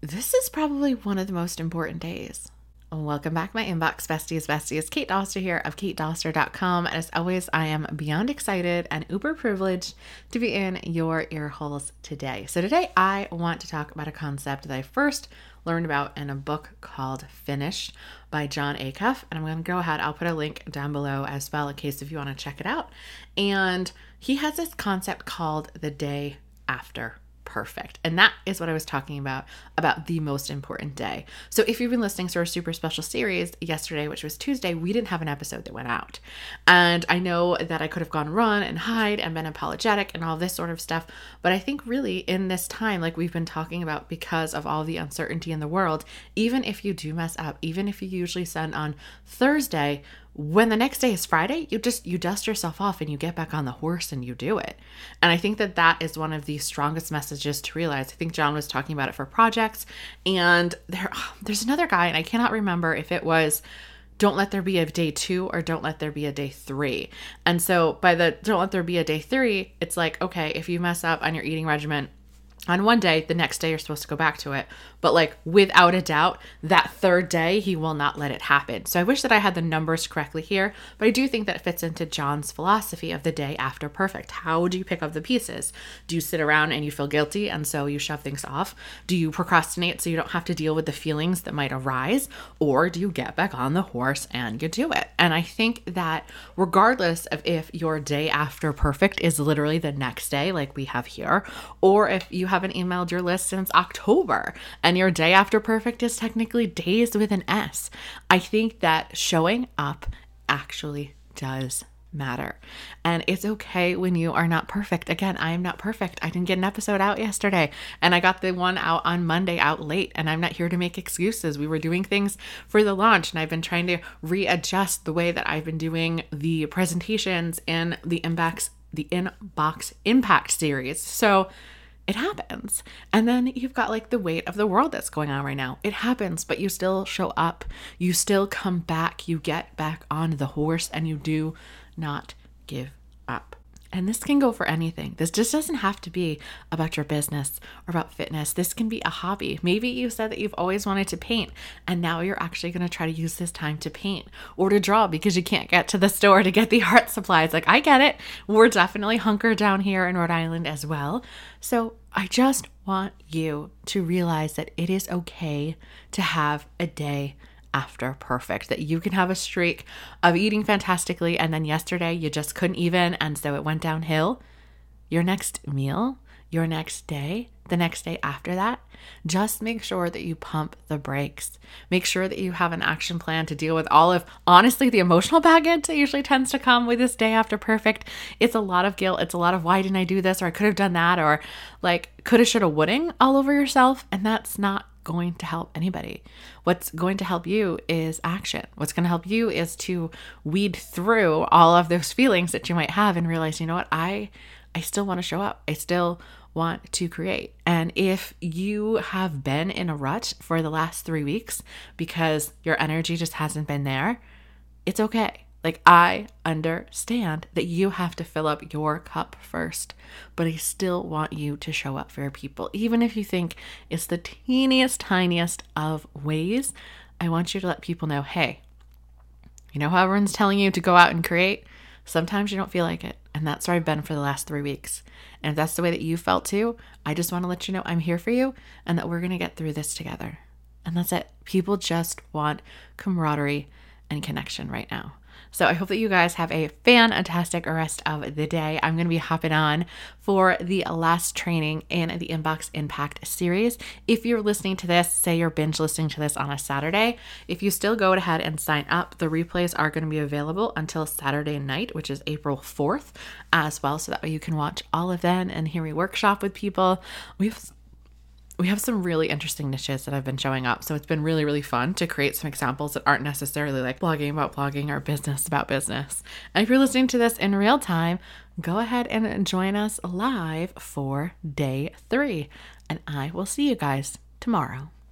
this is probably one of the most important days. Welcome back, my inbox besties. Besties, Kate Doster here of katedoster.com. And as always, I am beyond excited and uber privileged to be in your ear holes today. So, today I want to talk about a concept that I first learned about in a book called Finish by Jon Acuff. And I'm going to go ahead, I'll put a link down below as well in case if you want to check it out. And he has this concept called the day after perfect. And that is what I was talking about, about the most important day. So if you've been listening to our super special series yesterday, which was Tuesday, we didn't have an episode that went out. And I know that I could have gone run and hide and been apologetic and all this sort of stuff. But I think really in this time, like we've been talking about, because of all the uncertainty in the world, even if you do mess up, even if you usually send on Thursday, when the next day is Friday, you just you dust yourself off and you get back on the horse and you do it. And I think that that is one of the strongest messages to realize. I think Jon was talking about it for projects and there there's another guy and I cannot remember if it was don't let there be a day 2 or don't let there be a day 3. And so by the don't let there be a day 3, it's like okay, if you mess up on your eating regimen on one day, the next day you're supposed to go back to it. But like without a doubt, that third day he will not let it happen. So I wish that I had the numbers correctly here, but I do think that fits into Jon's philosophy of the day after perfect. How do you pick up the pieces? Do you sit around and you feel guilty and so you shove things off? Do you procrastinate so you don't have to deal with the feelings that might arise? Or do you get back on the horse and you do it? And I think that regardless of if your day after perfect is literally the next day, like we have here, or if you haven't emailed your list since October and your day after perfect is technically days with an S. I think that showing up actually does matter. And it's okay when you are not perfect. Again, I am not perfect. I didn't get an episode out yesterday and I got the one out on Monday out late and I'm not here to make excuses. We were doing things for the launch and I've been trying to readjust the way that I've been doing the presentations in the inbox the inbox impact series. So it happens. And then you've got like the weight of the world that's going on right now. It happens, but you still show up. You still come back. You get back on the horse and you do not give up. And this can go for anything. This just doesn't have to be about your business or about fitness. This can be a hobby. Maybe you said that you've always wanted to paint and now you're actually going to try to use this time to paint or to draw because you can't get to the store to get the art supplies. Like, I get it. We're definitely hunkered down here in Rhode Island as well. So, I just want you to realize that it is okay to have a day after perfect, that you can have a streak of eating fantastically, and then yesterday you just couldn't even, and so it went downhill. Your next meal, your next day, the next day after that, just make sure that you pump the brakes. Make sure that you have an action plan to deal with all of, honestly, the emotional baggage that usually tends to come with this day after perfect. It's a lot of guilt. It's a lot of why didn't I do this? Or I could have done that. Or like coulda, shoulda, wouldn't all over yourself. And that's not going to help anybody. What's going to help you is action. What's going to help you is to weed through all of those feelings that you might have and realize, you know what, I I still want to show up. I still want to create. And if you have been in a rut for the last 3 weeks because your energy just hasn't been there, it's okay. Like, I understand that you have to fill up your cup first, but I still want you to show up for your people. Even if you think it's the teeniest, tiniest of ways, I want you to let people know hey, you know how everyone's telling you to go out and create? Sometimes you don't feel like it. And that's where I've been for the last three weeks. And if that's the way that you felt too, I just want to let you know I'm here for you and that we're going to get through this together. And that's it. People just want camaraderie and connection right now. So I hope that you guys have a fantastic rest of the day. I'm going to be hopping on for the last training in the Inbox Impact series. If you're listening to this, say you're binge listening to this on a Saturday, if you still go ahead and sign up, the replays are going to be available until Saturday night, which is April 4th as well. So that way you can watch all of them and hear me workshop with people. We've we have some really interesting niches that have been showing up. So it's been really, really fun to create some examples that aren't necessarily like blogging about blogging or business about business. And if you're listening to this in real time, go ahead and join us live for day three. And I will see you guys tomorrow.